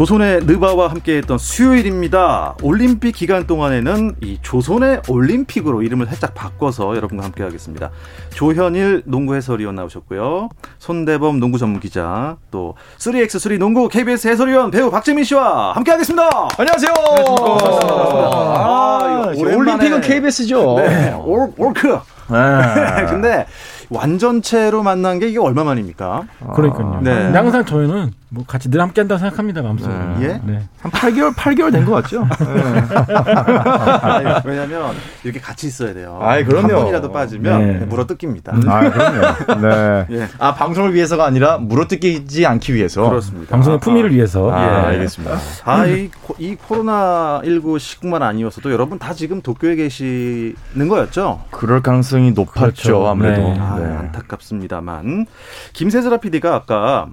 조선의 느바와 함께했던 수요일입니다. 올림픽 기간 동안에는 이 조선의 올림픽으로 이름을 살짝 바꿔서 여러분과 함께하겠습니다. 조현일 농구 해설위원 나오셨고요. 손대범 농구 전문 기자, 또 3x3 농구 KBS 해설위원 배우 박재민 씨와 함께하겠습니다. 안녕하세요. 아, 아, 올림픽은 KBS죠. 네, 올, 올크. 네. 근데 완전체로 만난 게 이게 얼마 만입니까? 그러니까요. 네. 항상 저희는 뭐 같이 늘 함께 한다고 생각합니다, 마음속에. 네. 예? 네. 한 8개월, 8개월 된 것 같죠? 네. 왜냐면 이렇게 같이 있어야 돼요. 아, 그럼요. 한 번이라도 빠지면 네. 물어 뜯깁니다. 음. 아, 그럼요. 네. 예. 아, 방송을 위해서가 아니라 물어 뜯기지 않기 위해서. 그렇습니다. 방송의 아, 품위를 위해서. 아, 예. 알겠습니다. 아, 이, 이 코로나19 시국만 아니었어도 여러분 다 지금 도쿄에 계시는 거였죠? 그럴 가능성이 높았죠, 그렇죠. 아무래도. 네. 아, 안타깝습니다만. 김세슬아 PD가 아까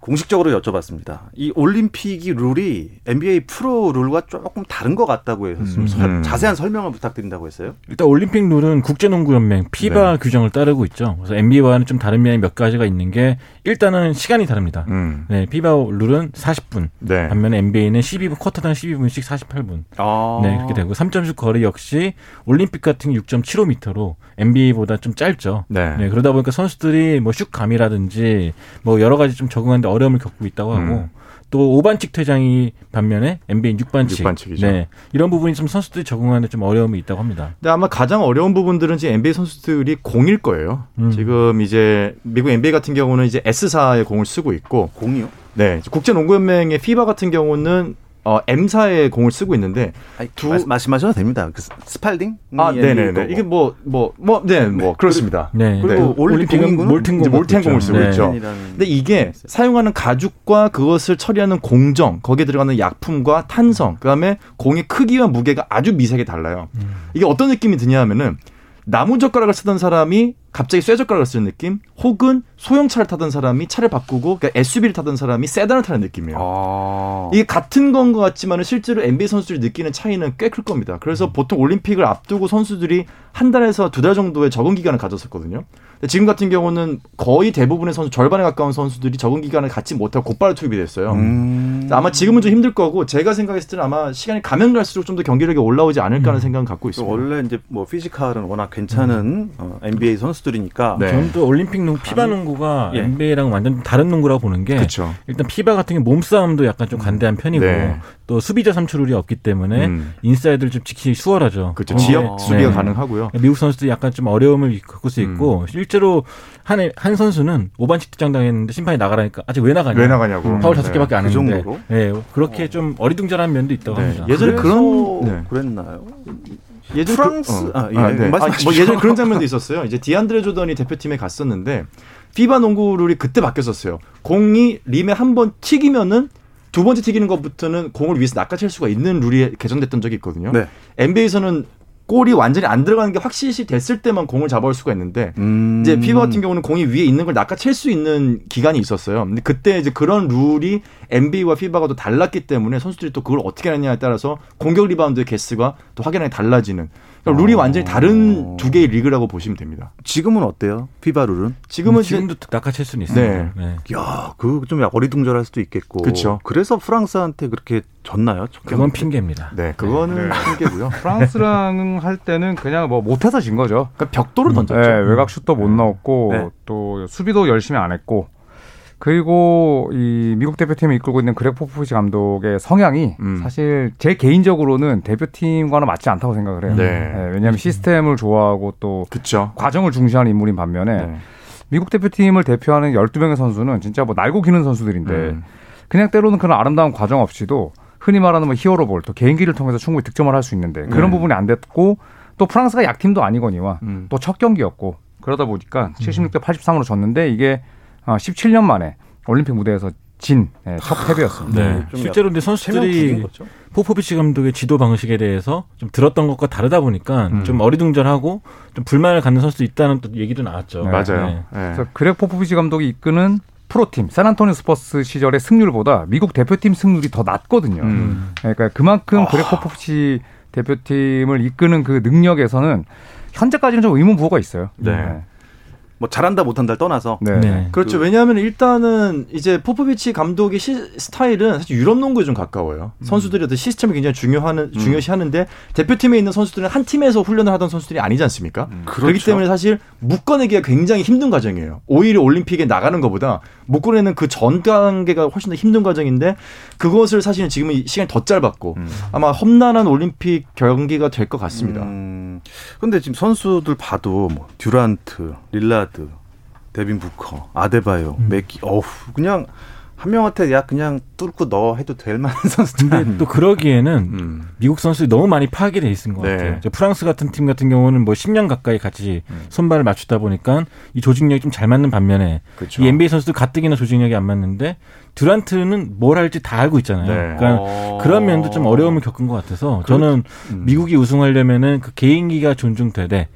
공식적으로 여쭤봤습니다. 이 올림픽이 룰이 NBA 프로 룰과 조금 다른 것 같다고 해서 좀 음. 자세한 설명을 부탁드린다고 했어요. 일단 올림픽 룰은 국제농구연맹 피바 네. 규정을 따르고 있죠. 그래서 NBA와는 좀 다른 면이 몇 가지가 있는 게 일단은 시간이 다릅니다. 음. 네, 피바 룰은 40분. 네. 반면에 NBA는 12분 쿼터당 12분씩 48분. 아. 네, 그렇게 되고 3점슛 거리 역시 올림픽 같은 6.75m로 NBA보다 좀 짧죠. 네. 네. 그러다 보니까 선수들이 뭐 슛감이라든지 뭐 여러 가지 좀 적응하는데 어려움을 겪고 있다고 하고 음. 또 5반칙 퇴장이 반면에 NBA 6반칙. 6반칙이죠. 네. 이런 부분이 좀 선수들이 적응하는데 좀 어려움이 있다고 합니다. 근데 아마 가장 어려운 부분들은 지금 NBA 선수들이 공일 거예요. 음. 지금 이제 미국 NBA 같은 경우는 이제 S사의 공을 쓰고 있고 공이요? 네. 국제 농구 연맹의 FIBA 같은 경우는 어, M사의 공을 쓰고 있는데 아니, 두 말씀하셔도 됩니다. 그 스팔딩? 아, 네네네. 이게 뭐 뭐 뭐 네, 뭐, 뭐 그렇습니다. 네. 그리고 네. 올림픽은 몰텐 공 몰텐 공을 쓰고 네. 있죠. 근데 이게 사용하는 가죽과 그것을 처리하는 공정, 거기에 들어가는 약품과 탄성, 그다음에 공의 크기와 무게가 아주 미세하게 달라요. 음. 이게 어떤 느낌이 드냐면은 나무 젓가락을 쓰던 사람이 갑자기 쇠젓가락을 쓰는 느낌, 혹은 소형차를 타던 사람이 차를 바꾸고 그러니까 SUV를 타던 사람이 세단을 타는 느낌이에요. 아. 이게 같은 건 것 같지만 실제로 NBA 선수들이 느끼는 차이는 꽤 클 겁니다. 그래서 음. 보통 올림픽을 앞두고 선수들이 한 달에서 두 달 정도의 적응 기간을 가졌었거든요. 지금 같은 경우는 거의 대부분의 선수 절반에 가까운 선수들이 적응 기간을 갖지 못하고 곧바로 투입이 됐어요. 음. 아마 지금은 좀 힘들 거고 제가 생각했을 때는 아마 시간이 가면 갈수록 좀 더 경기력이 올라오지 않을까 하는 음. 생각은 갖고 있습니다. 원래 이제 뭐 physical은 워낙 괜찮은 음. 어, NBA 선수 들이니까 네. 저는 또 올림픽 농구 FIBA 농구가 예. NBA랑 완전 다른 농구라고 보는 게 그쵸. 일단 FIBA 같은 게 몸싸움도 약간 좀 관대한 편이고 네. 또 수비자 삼초룰이 없기 때문에 음. 인사이드를 좀 지키기 수월하죠. 그렇죠. 지역 수비가 네. 가능하고요. 미국 선수들이 약간 좀 어려움을 겪을 수 있고 음. 실제로 한, 한 선수는 5반칙 득장 당했는데 심판이 나가라니까 아직 왜 나가냐. 왜 나가냐고. 파울 다섯 네. 개밖에 안 그 했는데. 그 네, 그렇게 어. 좀 어리둥절한 면도 있다고 네. 합니다. 예전에 그런 네. 그랬나요? 예전 프랑스 그, 어. 아, 예. 아, 네. 아, 뭐 예전에 그런 장면도 있었어요. 이제 디안드레 조던이 대표팀에 갔었는데 피바 농구 룰이 그때 바뀌었었어요. 공이 림에 한 번 튀기면은 두 번째 튀기는 것부터는 공을 위에서 낚아챌 수가 있는 룰이 개정됐던 적이 있거든요. 네. NBA에서는 골이 완전히 안 들어가는 게 확실시 됐을 때만 공을 잡아올 수가 있는데 음. 이제 FIBA 같은 경우는 공이 위에 있는 걸 낚아챌 수 있는 기간이 있었어요. 근데 그때 이제 그런 룰이 NBA와 FIBA가 또 달랐기 때문에 선수들이 또 그걸 어떻게 하느냐에 따라서 공격 리바운드의 개수가 또 확연하게 달라지는 그러니까 룰이 완전히 다른 두 개의 리그라고 보시면 됩니다. 지금은 어때요? FIBA 룰은? 지금은 지금도 낚아챌 수는 있어요. 네. 네. 야, 그 좀 어리둥절할 수도 있겠고. 그렇죠. 그래서 프랑스한테 그렇게 졌나요? 그건 핑계입니다. 네, 그거는 네. 핑계고요. 프랑스랑 할 때는 그냥 뭐 못해서 진 거죠. 그러니까 벽돌을 음. 던졌죠. 네, 외곽 슛도 못 네. 넣었고 네. 또 수비도 열심히 안 했고 그리고 이 미국 대표팀을 이끌고 있는 그렉 포프치 감독의 성향이 음. 사실 제 개인적으로는 대표팀과는 맞지 않다고 생각을 해요. 네. 네, 왜냐하면 시스템을 좋아하고 또 그쵸. 과정을 중시하는 인물인 반면에 네. 미국 대표팀을 대표하는 12명의 선수는 진짜 뭐 날고 기는 선수들인데 음. 그냥 때로는 그런 아름다운 과정 없이도 흔히 말하는 뭐 hero ball 또 개인기를 통해서 충분히 득점을 할 수 있는데 그런 음. 부분이 안 됐고 또 프랑스가 약팀도 아니거니와 음. 또첫 경기였고 그러다 보니까 76대 83으로 졌는데 이게 17년 어, 만에 올림픽 무대에서 진첫 패배였습니다. 네. 실제로 근데 선수들이 포포비치 감독의 지도 방식에 대해서 좀 들었던 것과 다르다 보니까 음. 좀 어리둥절하고 좀 불만을 갖는 선수도 있다는 또 얘기도 나왔죠. 네. 맞아요. 네. 네. 그래서 그렉 포포비치 감독이 이끄는 프로팀 샌안토니오 스퍼스 시절의 승률보다 미국 대표팀 승률이 더 낮거든요. 음. 그러니까 그만큼 그렉 아. 포포비치 대표팀을 이끄는 그 능력에서는 현재까지는 좀 의문 부호가 있어요. 네. 네. 뭐 잘한다 못한다를 떠나서 네. 네. 그렇죠. 그, 왜냐하면 일단은 이제 포포비치 감독의 시, 스타일은 사실 유럽 농구에 좀 가까워요. 음. 선수들이 어떤 시스템을 굉장히 중요하는 음. 중요시하는데 대표팀에 있는 선수들은 한 팀에서 훈련을 하던 선수들이 아니지 않습니까? 음. 그렇죠. 그렇기 때문에 사실 묶어내기가 굉장히 힘든 과정이에요. 오히려 올림픽에 나가는 것보다 묶어내는 그 전 단계가 훨씬 더 힘든 과정인데 그것을 사실은 지금은 시간이 더 짧았고 음. 아마 험난한 올림픽 경기가 될 것 같습니다. 음. 근데 지금 선수들 봐도 뭐 듀란트, 릴라 드, 데빈 부커, 아데바요, 음. 맥기, 어우 그냥 한 명한테 야 그냥 뚫고 넣어 해도 될 만한 선수들. 근데 또 그러기에는 음. 미국 선수들이 너무 많이 파괴돼 있은 것 네. 같아요. 프랑스 같은 팀 같은 경우는 뭐 10년 가까이 같이 음. 손발을 맞추다 보니까 이 조직력이 좀 잘 맞는 반면에 그렇죠. 이 NBA 선수들 가뜩이나 조직력이 안 맞는데 듀란트는 뭘 할지 다 알고 있잖아요. 네. 그러니까 오. 그런 면도 좀 어려움을 겪은 것 같아서 저는 음. 미국이 우승하려면은 그 개인기가 존중되되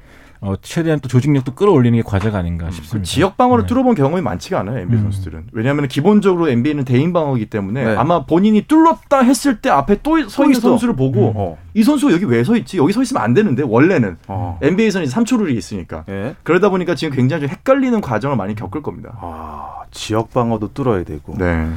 어, 최대한 또 조직력도 끌어올리는 게 과제가 아닌가 음, 싶습니다. 그 지역 방어를 네. 뚫어본 경험이 많지가 않아요 NBA 음. 선수들은. 왜냐하면 기본적으로 NBA는 대인 방어이기 때문에 네. 아마 본인이 뚫었다 했을 때 앞에 또 서 있는 선수를 보고 음. 어. 이 선수가 여기 왜 서 있지? 여기 서 있으면 안 되는데 원래는 어. NBA에서는 3초 룰이 있으니까 네. 그러다 보니까 지금 굉장히 좀 헷갈리는 과정을 많이 겪을 겁니다. 아, 지역 방어도 뚫어야 되고. 네.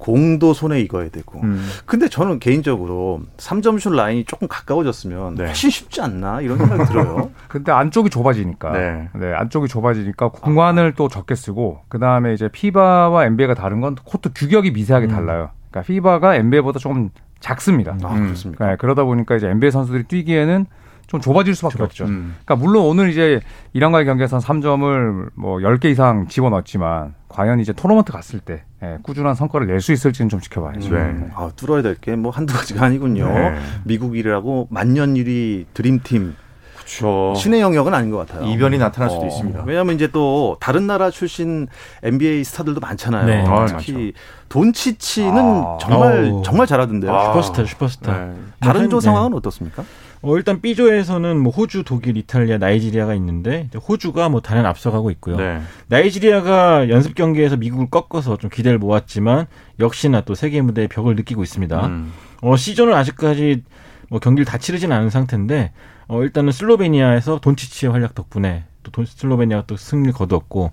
공도 손에 익어야 되고. 음. 근데 저는 개인적으로 3점슛 라인이 조금 가까워졌으면 네. 훨씬 쉽지 않나 이런 생각이 들어요. 근데 안쪽이 좁아지니까. 네. 네. 안쪽이 좁아지니까 공간을 아. 또 적게 쓰고 그다음에 이제 피바와 NBA가 다른 건 코트 규격이 미세하게 음. 달라요. 그러니까 피바가 NBA보다 조금 작습니다. 아, 그렇습니까? 네, 그러다 보니까 이제 NBA 선수들이 뛰기에는 좀 좁아질 수밖에 그렇죠. 없죠. 음. 그러니까 물론 오늘 이제 이란과의 경기에서는 3점을 뭐 10개 이상 집어넣었지만 과연 이제 토너먼트 갔을 때 예, 꾸준한 성과를 낼 수 있을지는 좀 지켜봐야죠. 음. 네. 아, 뚫어야 될 게 뭐 한두 가지가 아니군요. 네. 미국이라고 만년 1위 드림팀 그렇죠. 신의 영역은 아닌 것 같아요. 이변이 나타날 수도 어. 있습니다. 왜냐하면 이제 또 다른 나라 출신 NBA 스타들도 많잖아요. 네. 아, 특히 돈치치는 아. 정말 오. 정말 잘하던데요. 아. 슈퍼스타, 슈퍼스타. 네. 다른 조 상황은 어떻습니까? 어, 일단 B조에서는 뭐 호주, 독일, 이탈리아, 나이지리아가 있는데 호주가 뭐 단연 앞서가고 있고요. 네. 나이지리아가 연습 경기에서 미국을 꺾어서 좀 기대를 모았지만 역시나 또 세계 무대의 벽을 느끼고 있습니다. 음. 어, 시즌은 아직까지 뭐 경기를 다 치르진 않은 상태인데 어, 일단은 슬로베니아에서 돈치치의 활약 덕분에 또 돈, 슬로베니아가 또 승리를 거두었고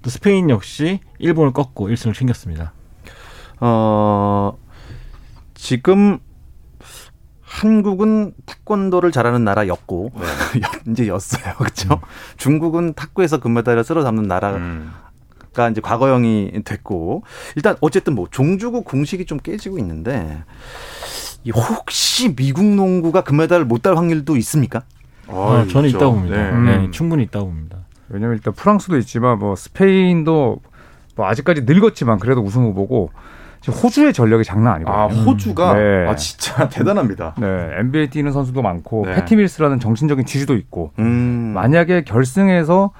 또 스페인 역시 일본을 꺾고 1승을 챙겼습니다. 어, 지금 한국은 태권도를 잘하는 나라였고 네. 이제 였어요. 그렇죠? 음. 중국은 탁구에서 금메달을 쓸어 담는 나라가 음. 이제 과거형이 됐고 일단 어쨌든 뭐 종주국 공식이 좀 깨지고 있는데 혹시 미국 농구가 금메달을 못 딸 확률도 있습니까? 아, 아 저는 있다고 봅니다. 네. 네. 음. 충분히 있다고 봅니다. 왜냐면 일단 프랑스도 있지만 뭐 스페인도 뭐 아직까지 늙었지만 그래도 우승 후보고 호주의 전력이 장난 아니고. 아, 호주가? 네. 아, 진짜 대단합니다. 네. NBA 뛰는 선수도 많고, 네. 패티 밀스라는 정신적인 지주도 있고, 음. 만약에 결승에서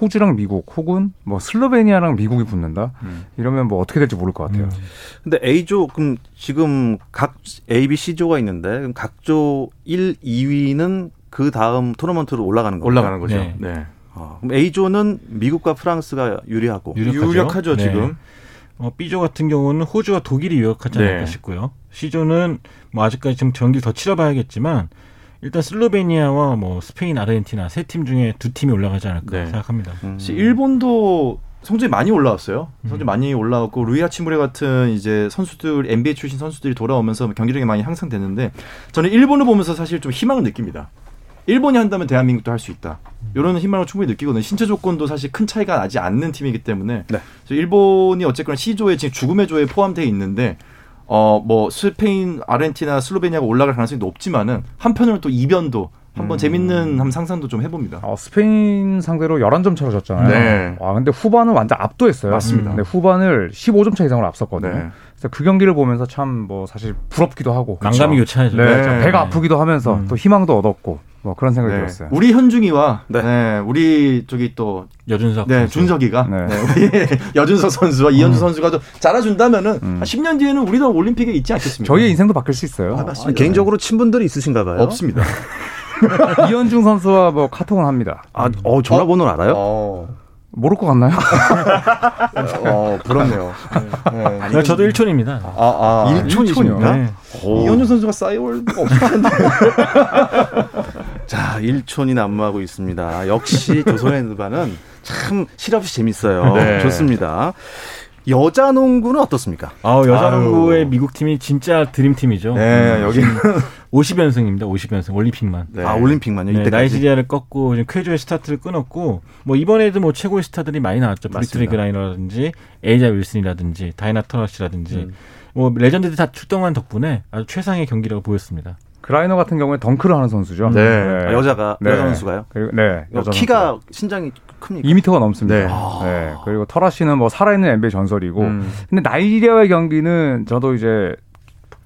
호주랑 미국 혹은 뭐 슬로베니아랑 미국이 붙는다 음. 이러면 뭐 어떻게 될지 모를 것 같아요. 음. 근데 A조 그럼 지금 각 A, B, C조가 있는데 그럼 각조 1, 2위는 그 다음 토너먼트로 올라가는 거죠. 올라가는 거죠. 네. 네. 어, 그럼 A조는 미국과 프랑스가 유리하고 유력하죠, 유력하죠 네. 지금. 어, B조 같은 경우는 호주와 독일이 유력하지 않을까 네. 싶고요. C조는 뭐 아직까지 좀 경기 더 치러봐야겠지만 일단 슬로베니아와 뭐 스페인, 아르헨티나 세 팀 중에 두 팀이 올라가지 않을까 네. 생각합니다. 음. 일본도 성적이 많이 올라왔어요. 성적이 음. 많이 올라왔고 루이아 치무레 같은 이제 선수들 NBA 출신 선수들이 돌아오면서 경기력이 많이 향상됐는데 저는 일본을 보면서 사실 좀 희망을 느낍니다. 일본이 한다면 대한민국도 할 수 있다. 이런 희망을 충분히 느끼거든요. 신체 조건도 사실 큰 차이가 나지 않는 팀이기 때문에 네. 일본이 어쨌거나 C조에 지금 죽음의 조에 포함되어 있는데 어 뭐 스페인, 아르헨티나, 슬로베니아가 올라갈 가능성이 높지만은 한편으로는 또 이변도 한번 음. 재밌는 한 상상도 좀 해봅니다. 어, 스페인 상대로 11점 차로 졌잖아요. 네. 와, 근데 후반은 완전 압도했어요. 맞습니다. 근데 후반을 15점 차 이상으로 앞섰거든요. 네. 그래서 그 경기를 보면서 참 뭐 사실 부럽기도 하고 난감이 교차해죠. 네. 네. 배가 아프기도 하면서 음. 또 희망도 얻었고 뭐 그런 생각이 네. 들었어요. 우리 현중이와 네. 네. 우리 저기 또 여준석 네, 준석이가 네. 네. 우리 여준석 선수와 이현주 음. 선수가 좀 잘해준다면은 음. 한 10년 뒤에는 우리도 올림픽에 있지 않겠습니까? 저희의 인생도 바뀔 수 있어요. 아, 아, 개인적으로 친분들이 있으신가 봐요. 없습니다. 이현중 선수와 뭐 카톡은 합니다. 아, 어, 전화번호를 어? 알아요? 어. 모를 것 같나요? 어, 부럽네요. 네. 네. 저도 1촌입니다. 아, 아 1촌이십니까? 네. 이현준 선수가 싸이월드가 없을 텐데. 자, 1촌이 난무하고 있습니다. 역시 조선의 누바는 참 실없이 재밌어요. 네. 좋습니다. 여자 농구는 어떻습니까? 아, 여자 농구의 미국 팀이 진짜 드림팀이죠. 네, 음, 여기 50연승입니다. 50연승 올림픽만. 네. 아, 올림픽만요. 네, 나이지리아를 꺾고 쾌조의 스타트를 끊었고 뭐 이번에도 뭐 최고의 스타들이 많이 나왔죠. 브리트니 그라이너라든지 에이자 윌슨이라든지 다이애나 터라시라든지 음. 뭐 레전드들이 다 출동한 덕분에 아주 최상의 경기라고 보였습니다. 그라이너 같은 경우에 덩크를 하는 선수죠. 네. 네. 아, 여자가 네. 여자 선수가요? 그리고, 네. 여자 키가 선수가. 신장이 큽니까? 2미터가 넘습니다. 네. 아. 네. 그리고 터라시는 뭐 살아있는 NBA 전설이고. 음. 근데 나이지리아의 경기는 저도 이제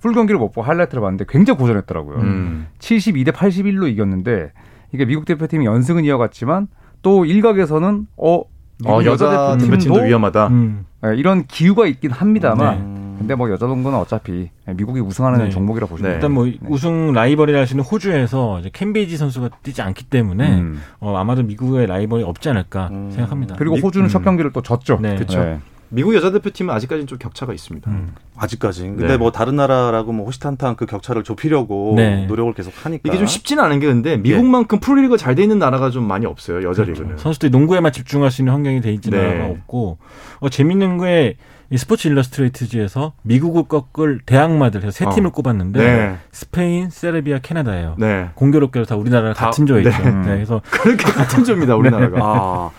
full 경기를 못 보고 하이라이트를 봤는데 굉장히 고전했더라고요. 음. 72대 81로 이겼는데 이게 미국 대표팀이 연승은 이어갔지만 또 일각에서는 어, 어 여자 대표팀도 위험하다. 음. 네, 이런 기우가 있긴 합니다만 네. 근데 뭐 여자 농구는 어차피 미국이 우승하는 네. 종목이라 보시면 네. 일단 뭐 네. 우승 라이벌이라 하시는 호주에서 이제 캠베이지 선수가 뛰지 않기 때문에 음. 어, 아마도 미국의 라이벌이 없지 않을까 음. 생각합니다. 그리고 호주는 음. 첫 경기를 또 졌죠. 네. 그렇죠. 미국 여자 대표팀은 아직까지는 좀 격차가 있습니다. 음. 아직까지. 근데 네. 뭐 다른 나라라고 뭐 호시탄탄 그 격차를 좁히려고 네. 노력을 계속 하니까 이게 좀 쉽지는 않은 게 근데 미국만큼 예. 프로리그 잘 돼 있는 나라가 좀 많이 없어요 여자 그렇죠. 리그는. 선수들이 농구에만 집중할 수 있는 환경이 돼 있지는 네. 없고 어, 재밌는 게 이 스포츠 일러스트레이트즈에서 미국을 꺾을 대항마들 해서 세 어. 팀을 꼽았는데 네. 스페인, 세르비아, 캐나다예요. 네. 공교롭게도 다 우리나라랑 다, 같은 조에 네. 있죠. 네. 그래서 그렇게 같은 조입니다. 우리나라가. 아,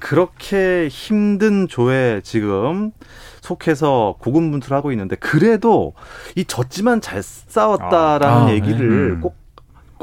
그렇게 힘든 조에 지금 속해서 고군분투를 하고 있는데 그래도 이 졌지만 잘 싸웠다라는 아, 아, 얘기를 꼭꼭 네.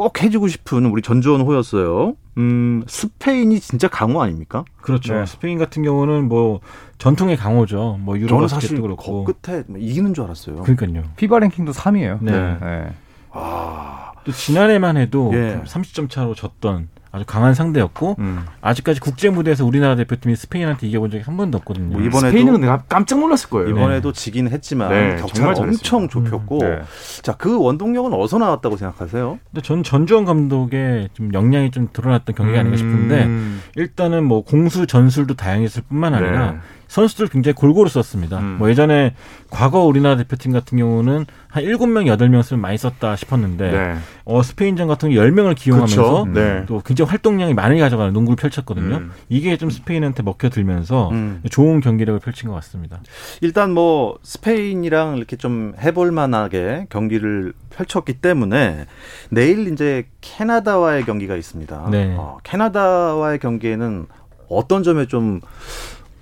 꼭 해주고 싶은 우리 전주원 호였어요. 음, 스페인이 진짜 강호 아닙니까? 그렇죠. 네. 스페인 같은 경우는 뭐 전통의 강호죠. 뭐 유로 바스켓도 그렇고. 끝에 뭐 이기는 줄 알았어요. 그러니까요. 피바 랭킹도 3위예요. 네. 네. 아. 또 지난해만 해도 예. 30점 차로 졌던 아주 강한 상대였고 음. 아직까지 국제 무대에서 우리나라 대표팀이 스페인한테 이겨본 적이 한 번도 없거든요. 뭐 이번에도 스페인은 내가 깜짝 놀랐을 거예요. 이번에도 네. 지긴 했지만 네, 격차가 엄청 좁혔고 음. 네. 자그 원동력은 어디서 나왔다고 생각하세요? 근데 전 전주원 감독의 좀 역량이 좀 드러났던 경기가 아닌가 싶은데 음. 일단은 뭐 공수 전술도 다양했을 뿐만 아니라 네. 선수들 굉장히 골고루 썼습니다. 음. 뭐 예전에 과거 우리나라 대표팀 같은 경우는 한 7명, 8명 쓰면 많이 썼다 싶었는데 네. 어, 스페인전 같은 경우 10명을 기용하면서 네. 또 굉장히 활동량이 많이 가져가는 농구를 펼쳤거든요. 음. 이게 좀 스페인한테 먹혀들면서 음. 좋은 경기력을 펼친 것 같습니다. 일단 뭐 스페인이랑 이렇게 좀 해볼 만하게 경기를 펼쳤기 때문에 내일 이제 캐나다와의 경기가 있습니다. 네. 어, 캐나다와의 경기에는 어떤 점에 좀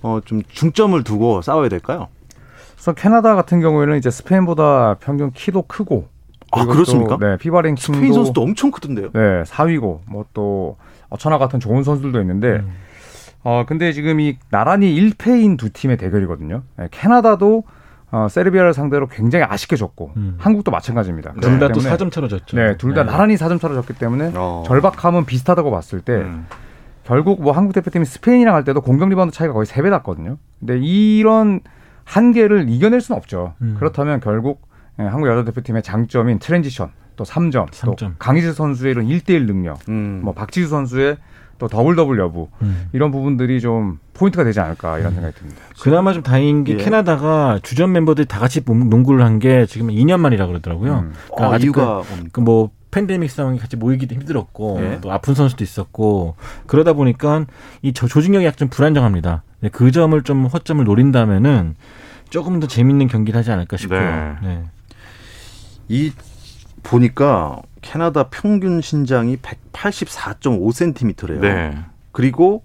어, 좀 중점을 두고 싸워야 될까요? 그래서 캐나다 같은 경우에는 이제 스페인보다 평균 키도 크고 아 그렇습니까? 네, 피바 랭킹도 스페인 선수도 엄청 크던데요. 네, 4위고 뭐 또 어천하 같은 좋은 선수들도 있는데 음. 어 근데 지금 이 나란히 1패인 두 팀의 대결이거든요. 네, 캐나다도 어, 세르비아를 상대로 굉장히 아쉽게 졌고 음. 한국도 마찬가지입니다. 둘 다 또 4점 차로 졌죠. 네, 둘다 네. 나란히 4점 차로 졌기 때문에 어. 절박함은 비슷하다고 봤을 때 음. 결국 뭐 한국 대표팀이 스페인이랑 할 때도 공격 리바운드 차이가 거의 세 배 났거든요. 근데 이런 한계를 이겨낼 수는 없죠. 음. 그렇다면 결국 예, 한국 여자 대표팀의 장점인 transition, 또 3점, 3점. 또 강희재 선수의 이런 1대1 능력, 음. 뭐 박지수 선수의 또 더블 더블 여부 음. 이런 부분들이 좀 포인트가 되지 않을까 이런 생각이 듭니다. 그나마 좀 다행인 게 예. 캐나다가 주전 멤버들이 다 같이 농구를 한 게 지금 2년 만이라 그러더라고요. 음. 그러니까 아, 이유가 그, 뭐 팬데믹 상황이 같이 모이기도 힘들었고 네. 또 아픈 선수도 있었고 그러다 보니까 이 조직력이 약간 좀 불안정합니다. 네, 그 점을 좀 허점을 노린다면은 조금 더 재밌는 경기를 하지 않을까 싶고요. 네. 네. 이 보니까 캐나다 평균 신장이 184.5cm래요. 네. 그리고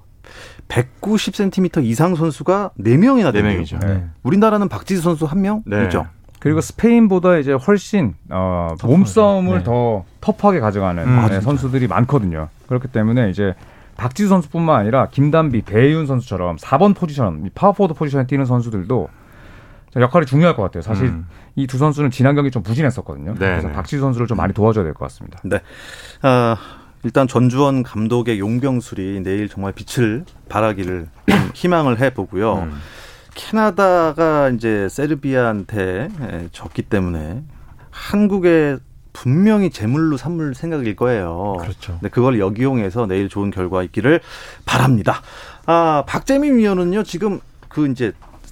190cm 이상 선수가 4명이나 되네요. 4명이죠. 네. 우리나라는 박지수 선수 1명 네. 있죠. 그리고 스페인보다 이제 훨씬 어, 몸싸움을 네. 더 터프하게 가져가는 음, 네, 선수들이 많거든요. 그렇기 때문에 이제 박지수 선수뿐만 아니라 김단비, 배혜윤 선수처럼 4번 포지션, 파워포워드 포지션에 뛰는 선수들도 역할이 중요할 것 같아요. 사실 음. 이두 선수는 지난 경기 좀 부진했었거든요. 네 그래서 네. 박지수 선수를 좀 많이 도와줘야 될 것 같습니다. 네. 아, 일단 전주원 감독의 용병술이 내일 정말 빛을 발하기를 희망을 해보고요. 음. 캐나다가 이제 세르비아한테 졌기 때문에 한국의 분명히 제물로 삼을 생각일 거예요. 그렇죠. 근데 그걸 역이용해서 내일 좋은 결과 있기를 바랍니다. 아, 박재민 위원은요, 지금 그 이제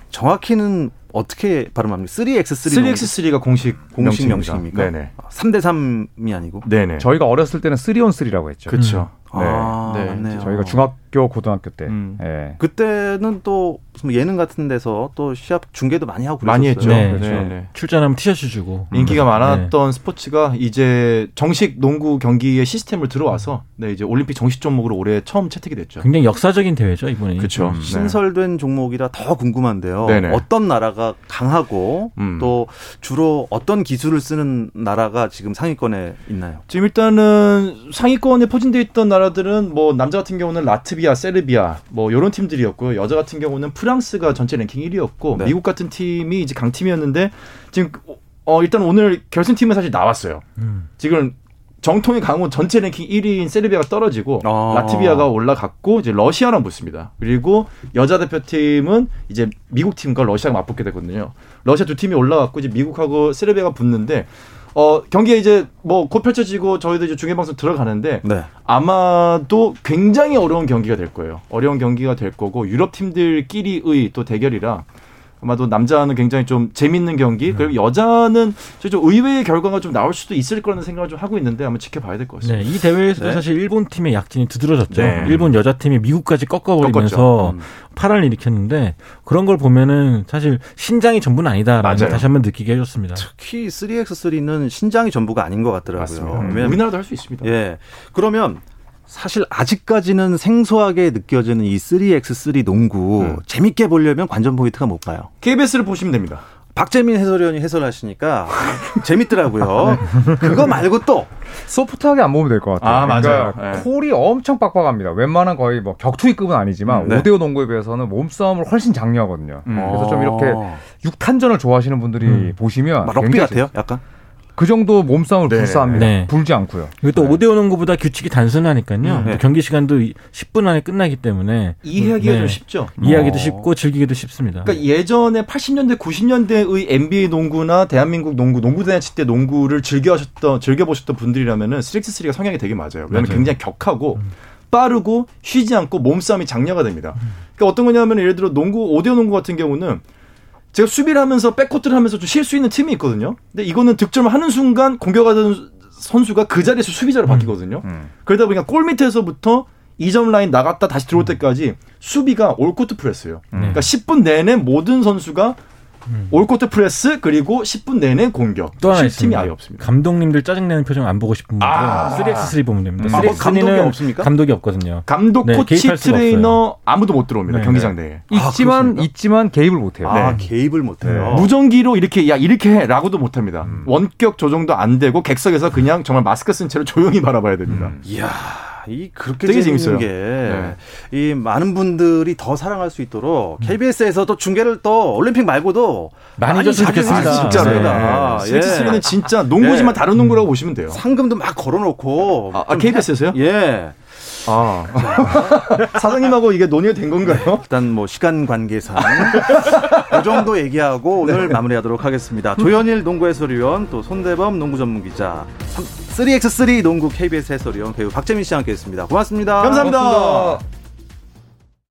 정확히는 어떻게 발음합니까? 3x3 3x3가 공식 공식 명칭입니까? 네네. 3대 3이 아니고. 네네. 저희가 어렸을 때는 3on 3라고 했죠. 그렇죠. 네. 아, 네. 맞네요. 저희가 중학교, 고등학교 때. 음. 네. 그때는 또 예능 같은 데서 또 시합 중계도 많이 하고 많이 했죠. 네. 그렇죠. 네. 네. 출전하면 티셔츠 주고 인기가 음. 많았던 네. 스포츠가 이제 정식 농구 경기의 시스템을 들어와서 네, 이제 올림픽 정식 종목으로 올해 처음 채택이 됐죠. 굉장히 역사적인 대회죠 이번에. 그렇죠. 음. 신설된 종목이라 더 궁금한데요. 네네. 어떤 나라가 강하고 음. 또 주로 어떤 기술을 쓰는 나라가 지금 상위권에 있나요? 지금 일단은 상위권에 포진되어 있던 나라 나라들은 뭐 남자 같은 경우는 라트비아, 세르비아 뭐 이런 팀들이었고요. 여자 같은 경우는 프랑스가 전체 랭킹 1위였고 네. 미국 같은 팀이 이제 강팀이었는데 지금 어 일단 오늘 결승팀은 사실 나왔어요. 음. 지금 정통의 강호 전체 랭킹 1위인 세르비아가 떨어지고 아. 라트비아가 올라갔고 이제 러시아랑 붙습니다. 그리고 여자 대표팀은 이제 미국 팀과 러시아가 맞붙게 되거든요. 러시아 두 팀이 올라갔고 이제 미국하고 세르비아가 붙는데 어, 경기가 이제 뭐 곧 펼쳐지고 저희도 이제 중계방송 들어가는데 네. 아마도 굉장히 어려운 경기가 될 거예요. 어려운 경기가 될 거고 유럽 팀들끼리의 또 대결이라 아마도 남자는 굉장히 좀 재밌는 경기 음. 그리고 여자는 좀 의외의 결과가 좀 나올 수도 있을 거라는 생각을 좀 하고 있는데 한번 지켜봐야 될 것 같습니다. 네, 이 대회에서도 네. 사실 일본 팀의 약진이 두드러졌죠. 네. 일본 여자 팀이 미국까지 꺾어버리면서 음. 파란을 일으켰는데 그런 걸 보면은 사실 신장이 전부는 아니다라는 걸 다시 한번 느끼게 해줬습니다. 특히 3x3는 신장이 전부가 아닌 것 같더라고요. 음. 우리나라도 할 수 있습니다. 예. 그러면 사실 아직까지는 생소하게 느껴지는 이 3x3 농구 음. 재밌게 보려면 관전 포인트가 뭘까요? KBS를 보시면 됩니다. 박재민 해설위원이 해설하시니까 재밌더라고요. 네. 그거 말고 또 소프트하게 안 보면 될 것 같아요. 아, 그러니까 맞아요. 네. 콜이 엄청 빡빡합니다. 웬만한 거의 뭐 격투기급은 아니지만 네. 5대5 농구에 비해서는 몸싸움을 훨씬 장려하거든요. 음. 그래서 좀 이렇게 아. 육탄전을 좋아하시는 분들이 음. 보시면 럭비 같아요, 약간. 그 정도 몸싸움을 네. 불사합니다. 네. 불지 않고요. 이것도 네. 5대5 농구보다 규칙이 단순하니까요. 음. 네. 경기 시간도 10분 안에 끝나기 때문에 이해하기가 네. 좀 쉽죠. 이해하기도 어. 쉽고 즐기기도 쉽습니다. 그러니까 예전에 80년대 90년대의 NBA 농구나 대한민국 농구, 농구 대잔치 때 농구를 즐겨하셨던 즐겨보셨던 분들이라면은 3x3가 성향이 되게 맞아요. 왜냐하면 맞아요. 굉장히 격하고 음. 빠르고 쉬지 않고 몸싸움이 장려가 됩니다. 음. 그러니까 어떤 거냐면 예를 들어 농구 5대5 농구 같은 경우는 제가 수비를 하면서 백코트를 하면서 좀 쉴 수 있는 팀이 있거든요. 근데 이거는 득점을 하는 순간 공격하던 선수가 그 자리에서 수비자로 음. 바뀌거든요. 음. 그러다 보니까 골 밑에서부터 2점 라인 나갔다 다시 들어올 음. 때까지 수비가 올코트 프레스예요. 음. 그러니까 10분 내내 모든 선수가 음. 올코트 프레스 그리고 10분 내내 공격. 또 하프타임이 아예 없습니다. 감독님들 짜증내는 표정 안 보고 싶은 분들 아~ 3x3 보면 됩니다. 음. 3x3는 아, 감독이 없습니까? 감독이 없거든요. 감독, 네, 코치, 트레이너 아무도 못 들어옵니다. 네, 경기장 내에. 네. 있지만 아, 있지만 개입을 못 해요. 아, 네. 개입을 못 해요. 네. 무전기로 이렇게 야 이렇게 해라고도 못 합니다. 음. 원격 조정도 안 되고 객석에서 그냥 정말 마스크 쓴 채로 조용히 바라봐야 됩니다. 음. 이야. 이 그렇게 되게 재밌어요. 게이 네. 많은 분들이 더 사랑할 수 있도록 KBS에서도 중계를 또 올림픽 말고도 많이 해줬으면 좋겠습니다. 아, 진짜로. 네. 아, 예. 스리는 진짜 농구지만 예. 다른 농구라고 보시면 돼요. 상금도 막 걸어놓고. 아, 아 KBS에서요? 예. 아. 사장님하고 이게 논의가 된 건가요? 일단 뭐 시간 관계상 그 정도 얘기하고 오늘 네. 마무리하도록 하겠습니다. 조현일 농구 해설위원 또 손대범 농구 전문 기자 3x3 농구 KBS 해설위원 배우 박재민 씨와 함께했습니다. 고맙습니다. 감사합니다 고맙습니다.